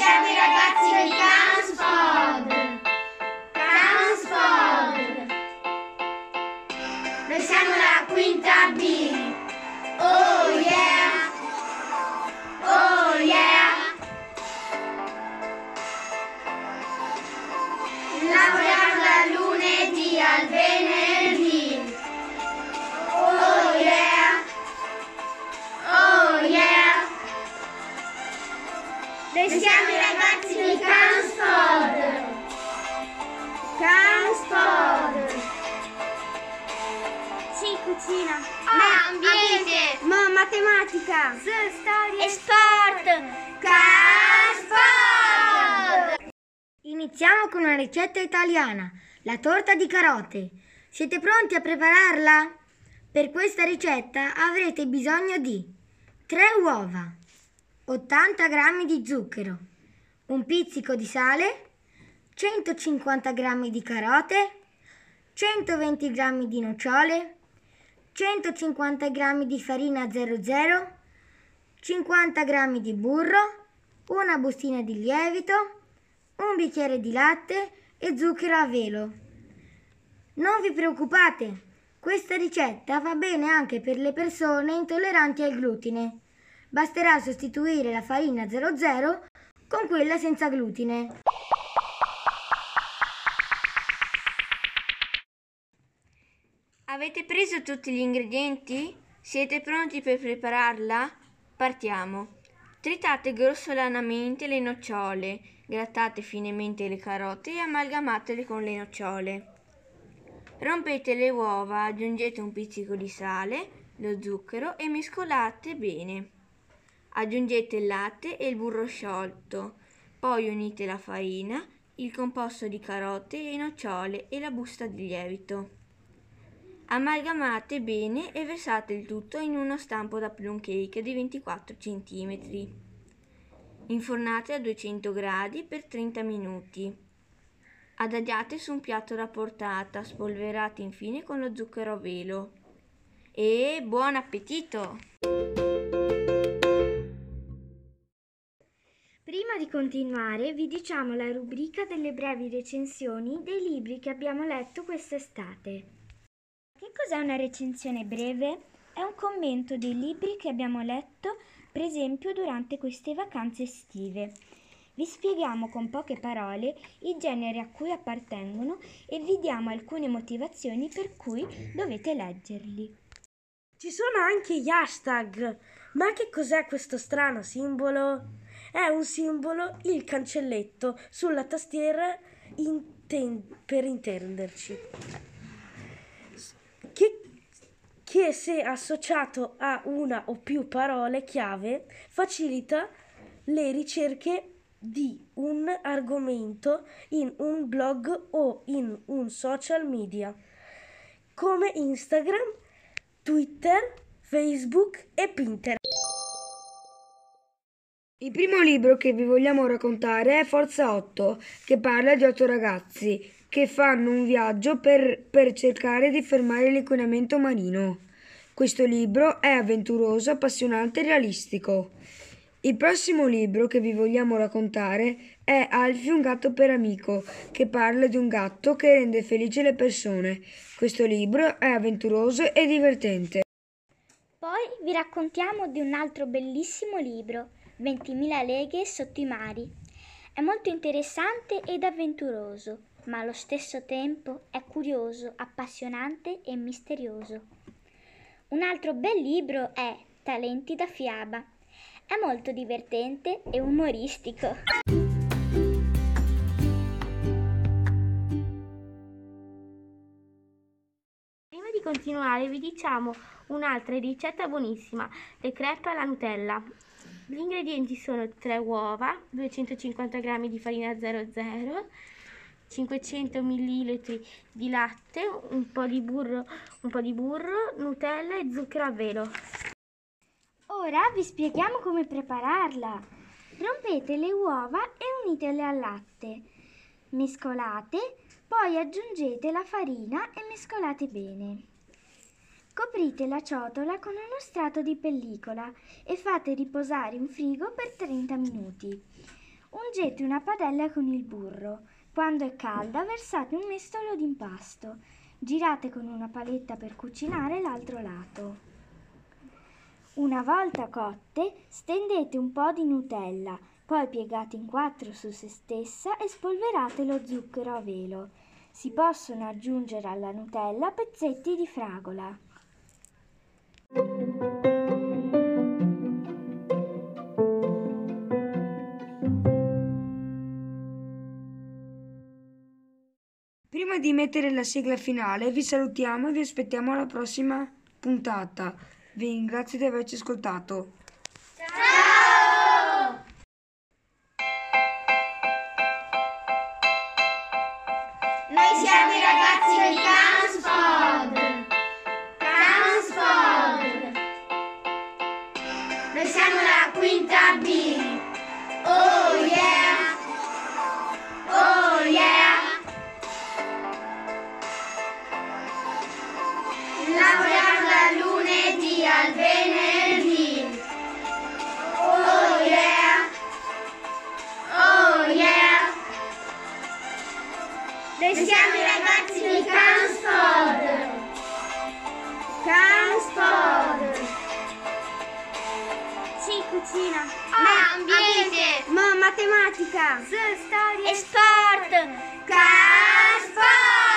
siamo i ragazzi di Canspod. Canspod. Noi siamo la quinta B. Sì, cucina. Ma ambiente. Ma matematica. storia E sport. Canspod. Iniziamo con una ricetta italiana, la torta di carote. Siete pronti a prepararla? Per questa ricetta avrete bisogno di 3 uova, 80 g di zucchero, un pizzico di sale, 150 g di carote, 120 g di nocciole, 150 g di farina 00, 50 g di burro, una bustina di lievito, un bicchiere di latte e zucchero a velo. Non vi preoccupate, questa ricetta va bene anche per le persone intolleranti al glutine. Basterà sostituire la farina 00 con quella senza glutine. Avete preso tutti gli ingredienti? Siete pronti per prepararla? Partiamo. Tritate grossolanamente le nocciole, grattate finemente le carote e amalgamatele con le nocciole. Rompete le uova, aggiungete un pizzico di sale, lo zucchero e mescolate bene. Aggiungete il latte e il burro sciolto, poi unite la farina, il composto di carote e nocciole e la busta di lievito. Amalgamate bene e versate il tutto in uno stampo da plum cake di 24 cm. Infornate a 200 gradi per 30 minuti. Adagiate su un piatto da portata, spolverate infine con lo zucchero a velo. E buon appetito! Prima di continuare vi diciamo la rubrica delle brevi recensioni dei libri che abbiamo letto quest'estate. Che cos'è una recensione breve? È un commento dei libri che abbiamo letto, per esempio, durante queste vacanze estive. Vi spieghiamo con poche parole i generi a cui appartengono e vi diamo alcune motivazioni per cui dovete leggerli. Ci sono anche gli hashtag. Ma che cos'è questo strano simbolo? È un simbolo, il cancelletto, sulla tastiera inten- per intenderci. Che, se associato a una o più parole chiave facilita le ricerche di un argomento in un blog o in un social media come Instagram, Twitter, Facebook e Pinterest. Il primo libro che vi vogliamo raccontare è Forza 8, che parla di otto ragazzi che fanno un viaggio per, per cercare di fermare l'inquinamento marino. Questo libro è avventuroso, appassionante e realistico. Il prossimo libro che vi vogliamo raccontare è Alfie un gatto per amico, che parla di un gatto che rende felici le persone. Questo libro è avventuroso e divertente. Poi vi raccontiamo di un altro bellissimo libro, 20.000 leghe sotto i mari. È molto interessante ed avventuroso, ma allo stesso tempo è curioso, appassionante e misterioso. Un altro bel libro è Talenti da fiaba. È molto divertente e umoristico. Prima di continuare vi diciamo un'altra ricetta buonissima, le crepe alla Nutella. Gli ingredienti sono 3 uova, 250 g di farina 00, 500 ml di latte, un po' di burro, un po' di burro, Nutella e zucchero a velo. Ora vi spieghiamo come prepararla. Rompete le uova e unitele al latte. Mescolate, poi aggiungete la farina e mescolate bene. Coprite la ciotola con uno strato di pellicola e fate riposare in frigo per 30 minuti. Ungete una padella con il burro. Quando è calda versate un mestolo d'impasto. Girate con una paletta per cucinare l'altro lato. Una volta cotte, stendete un po' di Nutella, poi piegate in quattro su se stessa e spolverate lo zucchero a velo. Si possono aggiungere alla Nutella pezzetti di fragola. Prima di mettere la sigla finale vi salutiamo e vi aspettiamo alla prossima puntata. Vi ringrazio di averci ascoltato. Noi siamo i ragazzi di Transpod. Cucina. Ma ambiente. Ma matematica. Storia E sport. Canspod.